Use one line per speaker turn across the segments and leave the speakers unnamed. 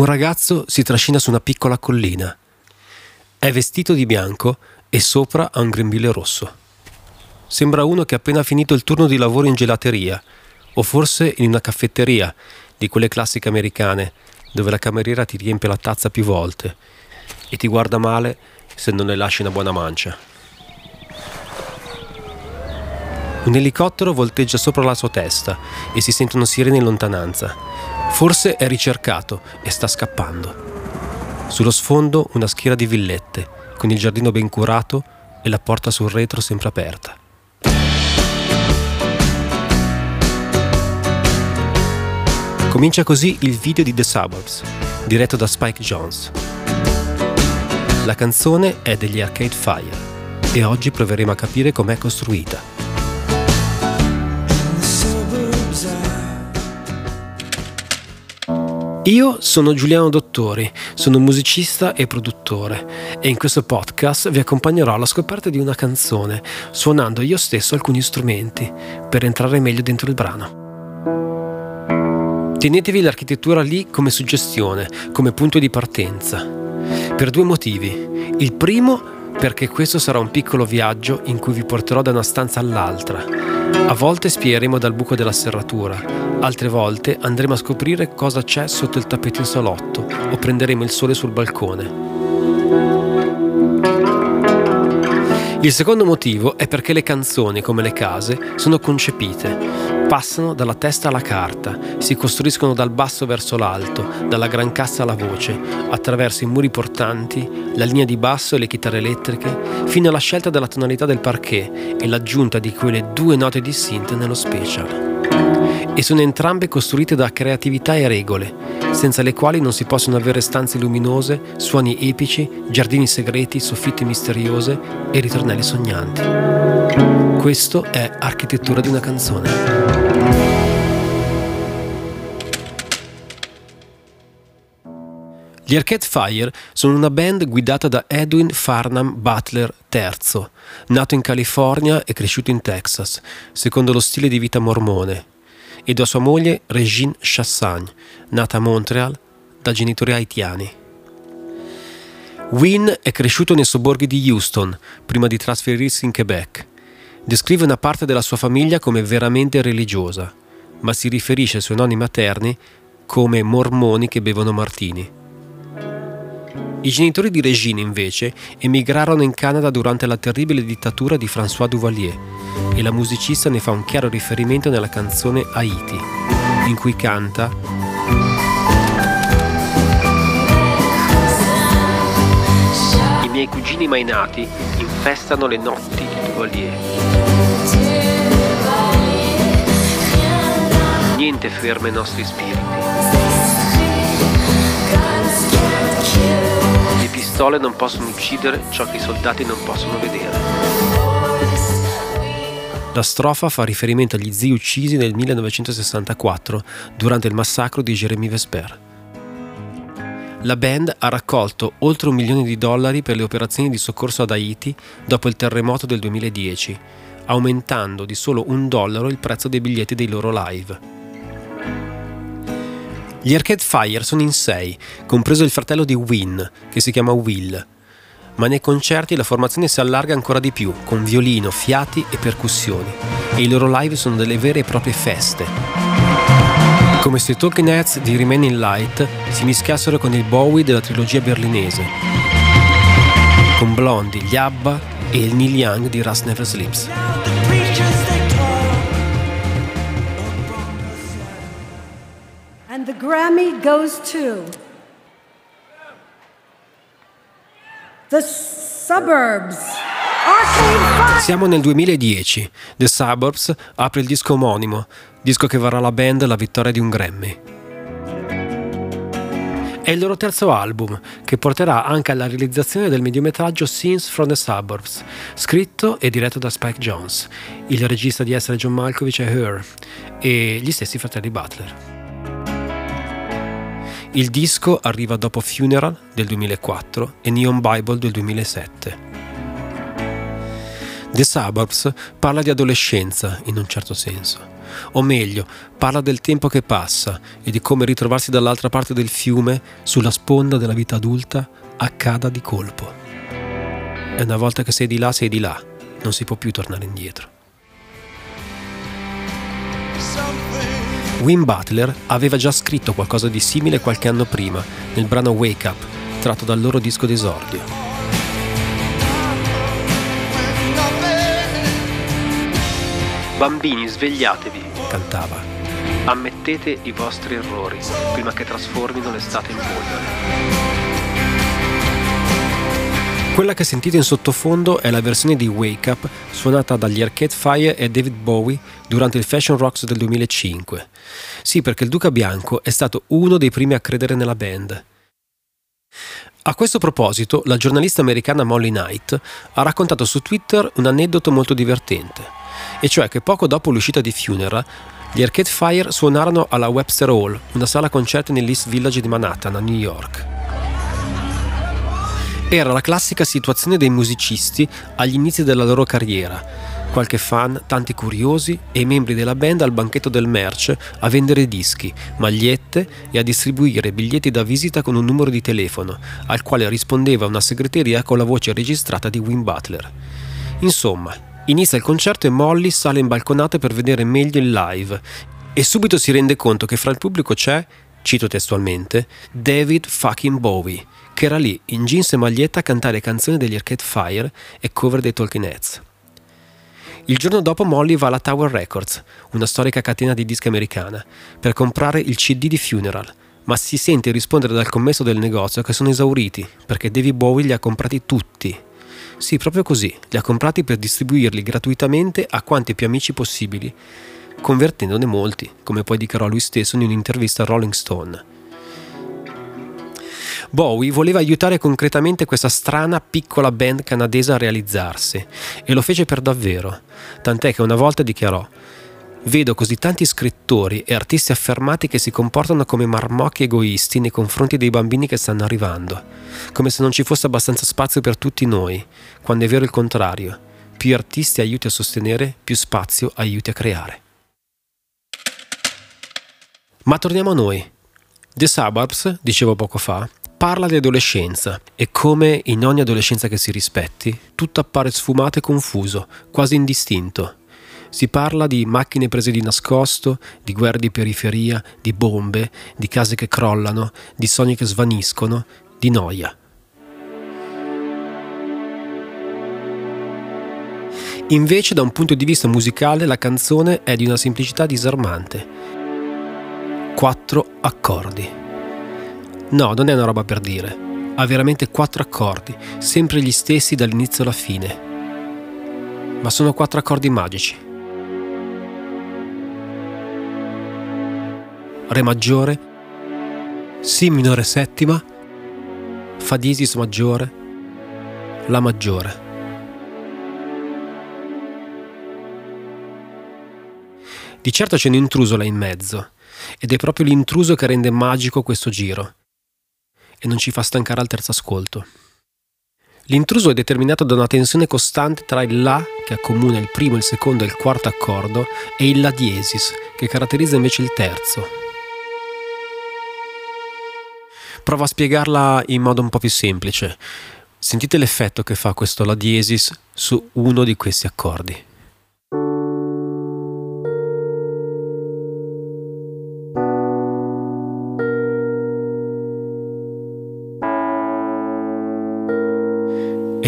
Un ragazzo si trascina su una piccola collina. È vestito di bianco e sopra ha un grembiule rosso. Sembra uno che ha appena finito il turno di lavoro in gelateria, o forse in una caffetteria, di quelle classiche americane, dove la cameriera ti riempie la tazza più volte e ti guarda male se non ne lasci una buona mancia. Un elicottero volteggia sopra la sua testa e si sentono sirene in lontananza. Forse è ricercato e sta scappando. Sullo sfondo una schiera di villette, con il giardino ben curato e la porta sul retro sempre aperta. Comincia così il video di The Suburbs, diretto da Spike Jones. La canzone è degli Arcade Fire e oggi proveremo a capire com'è costruita. Io sono Giuliano Dottori, sono musicista e produttore e in questo podcast vi accompagnerò alla scoperta di una canzone, suonando io stesso alcuni strumenti per entrare meglio dentro il brano. Tenetevi l'architettura lì come suggestione, come punto di partenza, per due motivi. Il primo perché questo sarà un piccolo viaggio in cui vi porterò da una stanza all'altra a volte spieremo dal buco della serratura, altre volte andremo a scoprire cosa c'è sotto il tappeto in salotto o prenderemo il sole sul balcone. Il secondo motivo è perché le canzoni, come le case, sono concepite. Passano dalla testa alla carta, si costruiscono dal basso verso l'alto, dalla gran cassa alla voce, attraverso i muri portanti, la linea di basso e le chitarre elettriche, fino alla scelta della tonalità del parquet e l'aggiunta di quelle due note distinte nello special e sono entrambe costruite da creatività e regole, senza le quali non si possono avere stanze luminose, suoni epici, giardini segreti, soffitte misteriose e ritornelli sognanti. Questo è architettura di una canzone. Gli Arcade Fire sono una band guidata da Edwin Farnham Butler III, nato in California e cresciuto in Texas, secondo lo stile di vita mormone, e da sua moglie Regine Chassagne, nata a Montreal da genitori haitiani. Wynne è cresciuto nei sobborghi di Houston prima di trasferirsi in Quebec. Descrive una parte della sua famiglia come veramente religiosa, ma si riferisce ai suoi nonni materni come mormoni che bevono martini. I genitori di Regine, invece, emigrarono in Canada durante la terribile dittatura di François Duvalier e la musicista ne fa un chiaro riferimento nella canzone Haiti, in cui canta I miei cugini mai nati infestano le notti di Duvalier. Niente ferma i nostri spiriti. Pistole non possono uccidere ciò che i soldati non possono vedere. La strofa fa riferimento agli zii uccisi nel 1964 durante il massacro di Jérémy Vesper. La band ha raccolto oltre un milione di dollari per le operazioni di soccorso ad Haiti dopo il terremoto del 2010, aumentando di solo un dollaro il prezzo dei biglietti dei loro live. Gli Arcade Fire sono in sei, compreso il fratello di Win, che si chiama Will. Ma nei concerti la formazione si allarga ancora di più, con violino, fiati e percussioni, e i loro live sono delle vere e proprie feste. Come se i Talking Heads di Remain in Light si mischiassero con il Bowie della trilogia berlinese, con Blondie, gli Abba e il Neil Young di Rust Never Sleeps. Grammy goes to The Suburbs. Siamo nel 2010. The Suburbs apre il disco omonimo, disco che varrà alla band la vittoria di un Grammy. È il loro terzo album, che porterà anche alla realizzazione del mediometraggio Scenes from the Suburbs, scritto e diretto da Spike Jones, il regista di essere John Malkovich e Her, e gli stessi fratelli Butler. Il disco arriva dopo Funeral del 2004 e Neon Bible del 2007. The Suburbs parla di adolescenza in un certo senso, o meglio, parla del tempo che passa e di come ritrovarsi dall'altra parte del fiume, sulla sponda della vita adulta, accada di colpo. E una volta che sei di là, sei di là, non si può più tornare indietro. Wim Butler aveva già scritto qualcosa di simile qualche anno prima, nel brano Wake Up, tratto dal loro disco d'esordio. Bambini, svegliatevi, cantava. Ammettete i vostri errori prima che trasformino l'estate in polvere. Quella che sentite in sottofondo è la versione di Wake Up suonata dagli Arcade Fire e David Bowie durante il Fashion Rocks del 2005. Sì, perché il Duca Bianco è stato uno dei primi a credere nella band. A questo proposito, la giornalista americana Molly Knight ha raccontato su Twitter un aneddoto molto divertente, e cioè che poco dopo l'uscita di Funeral, gli Arcade Fire suonarono alla Webster Hall, una sala concerti nell'East Village di Manhattan, a New York. Era la classica situazione dei musicisti agli inizi della loro carriera. Qualche fan, tanti curiosi e i membri della band al banchetto del merch a vendere dischi, magliette e a distribuire biglietti da visita con un numero di telefono, al quale rispondeva una segreteria con la voce registrata di Wim Butler. Insomma, inizia il concerto e Molly sale in balconata per vedere meglio il live e subito si rende conto che fra il pubblico c'è, cito testualmente, David fucking Bowie che era lì in jeans e maglietta a cantare canzoni degli Arcade Fire e cover dei Talking Heads. Il giorno dopo Molly va alla Tower Records, una storica catena di dischi americana, per comprare il CD di Funeral, ma si sente rispondere dal commesso del negozio che sono esauriti, perché David Bowie li ha comprati tutti. Sì, proprio così, li ha comprati per distribuirli gratuitamente a quanti più amici possibili, convertendone molti, come poi dichiarò lui stesso in un'intervista a Rolling Stone. Bowie voleva aiutare concretamente questa strana piccola band canadese a realizzarsi e lo fece per davvero, tant'è che una volta dichiarò Vedo così tanti scrittori e artisti affermati che si comportano come marmocchi egoisti nei confronti dei bambini che stanno arrivando, come se non ci fosse abbastanza spazio per tutti noi, quando è vero il contrario. Più artisti aiuti a sostenere, più spazio aiuti a creare. Ma torniamo a noi. The Suburbs, dicevo poco fa, parla di adolescenza e come in ogni adolescenza che si rispetti, tutto appare sfumato e confuso, quasi indistinto. Si parla di macchine prese di nascosto, di guerre di periferia, di bombe, di case che crollano, di sogni che svaniscono, di noia. Invece, da un punto di vista musicale, la canzone è di una semplicità disarmante. Quattro accordi. No, non è una roba per dire. Ha veramente quattro accordi, sempre gli stessi dall'inizio alla fine. Ma sono quattro accordi magici. Re maggiore, Si minore settima, Fa diesis maggiore, La maggiore. Di certo c'è un intruso là in mezzo, ed è proprio l'intruso che rende magico questo giro e non ci fa stancare al terzo ascolto. L'intruso è determinato da una tensione costante tra il La, che accomuna il primo, il secondo e il quarto accordo, e il La diesis, che caratterizza invece il terzo. Provo a spiegarla in modo un po' più semplice. Sentite l'effetto che fa questo La diesis su uno di questi accordi.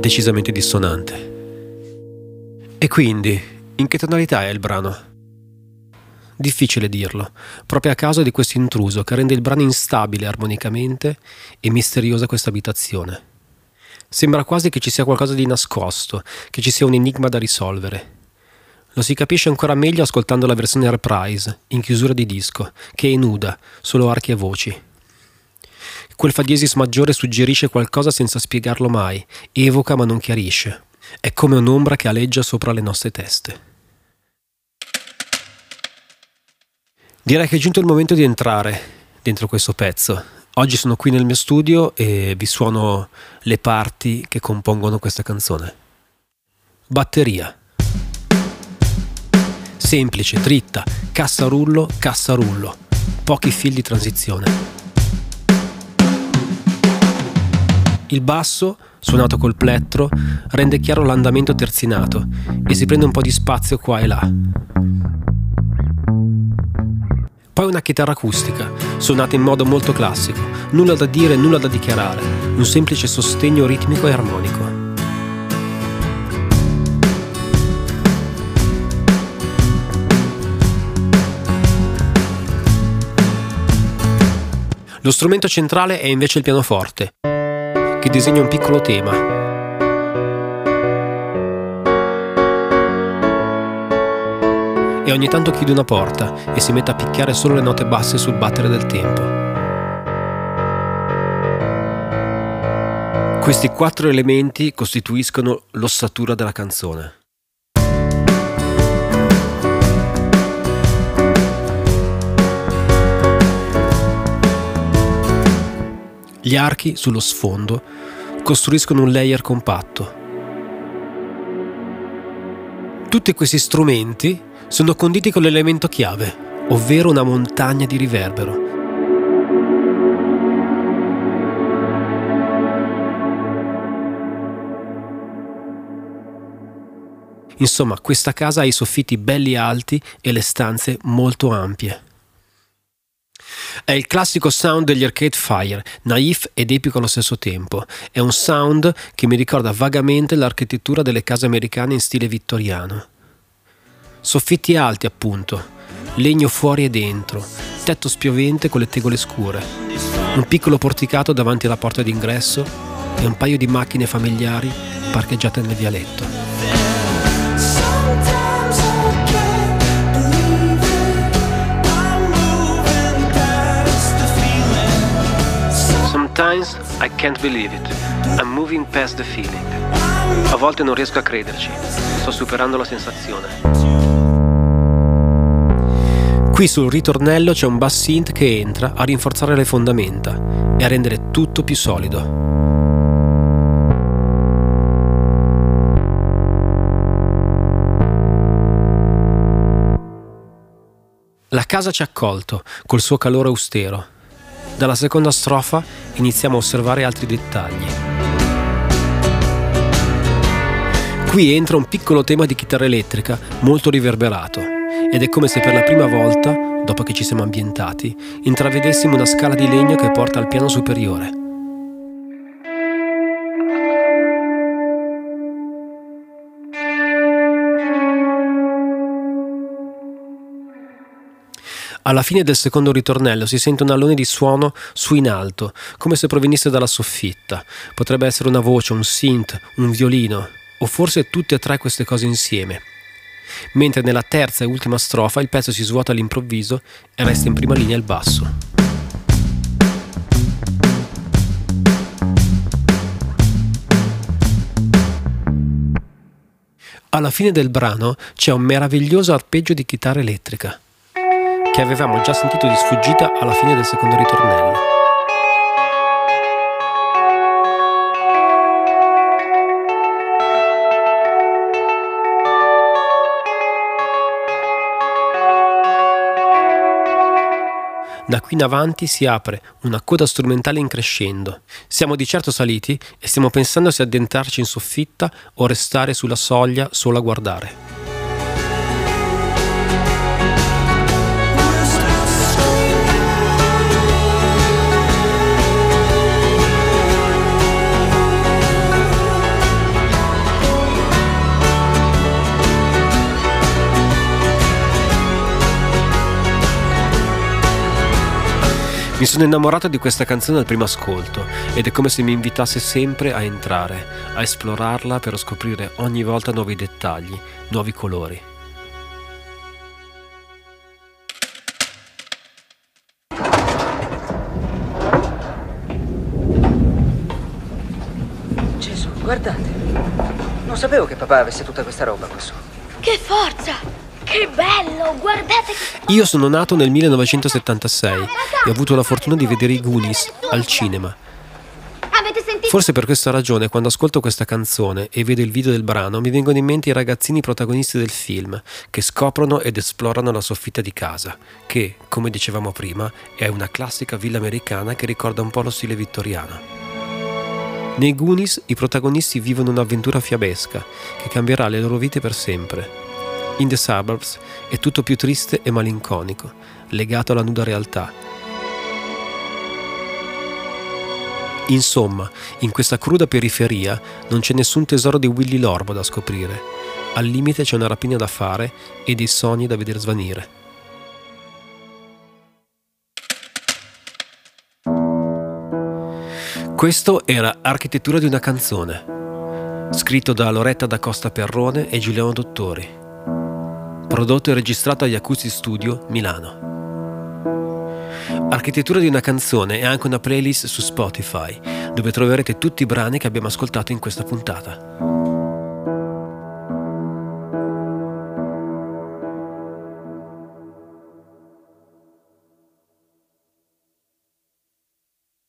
Decisamente dissonante. E quindi, in che tonalità è il brano? Difficile dirlo, proprio a causa di questo intruso che rende il brano instabile armonicamente e misteriosa questa abitazione. Sembra quasi che ci sia qualcosa di nascosto, che ci sia un enigma da risolvere. Lo si capisce ancora meglio ascoltando la versione reprise, in chiusura di disco, che è nuda, solo archi e voci. Quel fa diesis maggiore suggerisce qualcosa senza spiegarlo mai, evoca ma non chiarisce. È come un'ombra che aleggia sopra le nostre teste. Direi che è giunto il momento di entrare dentro questo pezzo. Oggi sono qui nel mio studio e vi suono le parti che compongono questa canzone. Batteria. Semplice, dritta, cassa rullo, cassa rullo. Pochi fil di transizione. Il basso, suonato col plettro, rende chiaro l'andamento terzinato e si prende un po' di spazio qua e là. Poi una chitarra acustica, suonata in modo molto classico, nulla da dire, nulla da dichiarare, un semplice sostegno ritmico e armonico. Lo strumento centrale è invece il pianoforte, che disegna un piccolo tema e ogni tanto chiude una porta e si mette a picchiare solo le note basse sul battere del tempo. Questi quattro elementi costituiscono l'ossatura della canzone. Gli archi sullo sfondo costruiscono un layer compatto. Tutti questi strumenti sono conditi con l'elemento chiave, ovvero una montagna di riverbero. Insomma, questa casa ha i soffitti belli alti e le stanze molto ampie. È il classico sound degli Arcade Fire, naif ed epico allo stesso tempo. È un sound che mi ricorda vagamente l'architettura delle case americane in stile vittoriano. Soffitti alti, appunto, legno fuori e dentro, tetto spiovente con le tegole scure, un piccolo porticato davanti alla porta d'ingresso e un paio di macchine familiari parcheggiate nel vialetto. Sometimes I can't believe it. I'm moving past the feeling. A volte non riesco a crederci. Sto superando la sensazione. Qui sul ritornello c'è un bass synth che entra a rinforzare le fondamenta e a rendere tutto più solido. La casa ci ha accolto col suo calore austero. Dalla seconda strofa iniziamo a osservare altri dettagli. Qui entra un piccolo tema di chitarra elettrica molto riverberato ed è come se per la prima volta, dopo che ci siamo ambientati, intravedessimo una scala di legno che porta al piano superiore. Alla fine del secondo ritornello si sente un allone di suono su in alto, come se provenisse dalla soffitta. Potrebbe essere una voce, un synth, un violino, o forse tutte e tre queste cose insieme mentre nella terza e ultima strofa il pezzo si svuota all'improvviso e resta in prima linea il basso. Alla fine del brano c'è un meraviglioso arpeggio di chitarra elettrica, che avevamo già sentito di sfuggita alla fine del secondo ritornello. Da qui in avanti si apre una coda strumentale in crescendo. Siamo di certo saliti e stiamo pensando se addentrarci in soffitta o restare sulla soglia solo a guardare. Mi sono innamorato di questa canzone al primo ascolto ed è come se mi invitasse sempre a entrare, a esplorarla per scoprire ogni volta nuovi dettagli, nuovi colori.
Gesù, guardate. Non sapevo che papà avesse tutta questa roba qua su.
Che forza! Che bello, guardate che...
Io sono nato nel 1976 e ho avuto la fortuna di vedere i Goonies al cinema. Forse per questa ragione, quando ascolto questa canzone e vedo il video del brano, mi vengono in mente i ragazzini protagonisti del film, che scoprono ed esplorano la soffitta di casa, che, come dicevamo prima, è una classica villa americana che ricorda un po' lo stile vittoriano. Nei Goonies i protagonisti vivono un'avventura fiabesca che cambierà le loro vite per sempre. In The Suburbs è tutto più triste e malinconico, legato alla nuda realtà. Insomma, in questa cruda periferia non c'è nessun tesoro di Willy Lorbo da scoprire. Al limite c'è una rapina da fare e dei sogni da vedere svanire. Questo era Architettura di una canzone, scritto da Loretta da Costa Perrone e Giuliano Dottori, prodotto e registrato agli Acousti Studio, Milano. Architettura di una canzone è anche una playlist su Spotify, dove troverete tutti i brani che abbiamo ascoltato in questa puntata.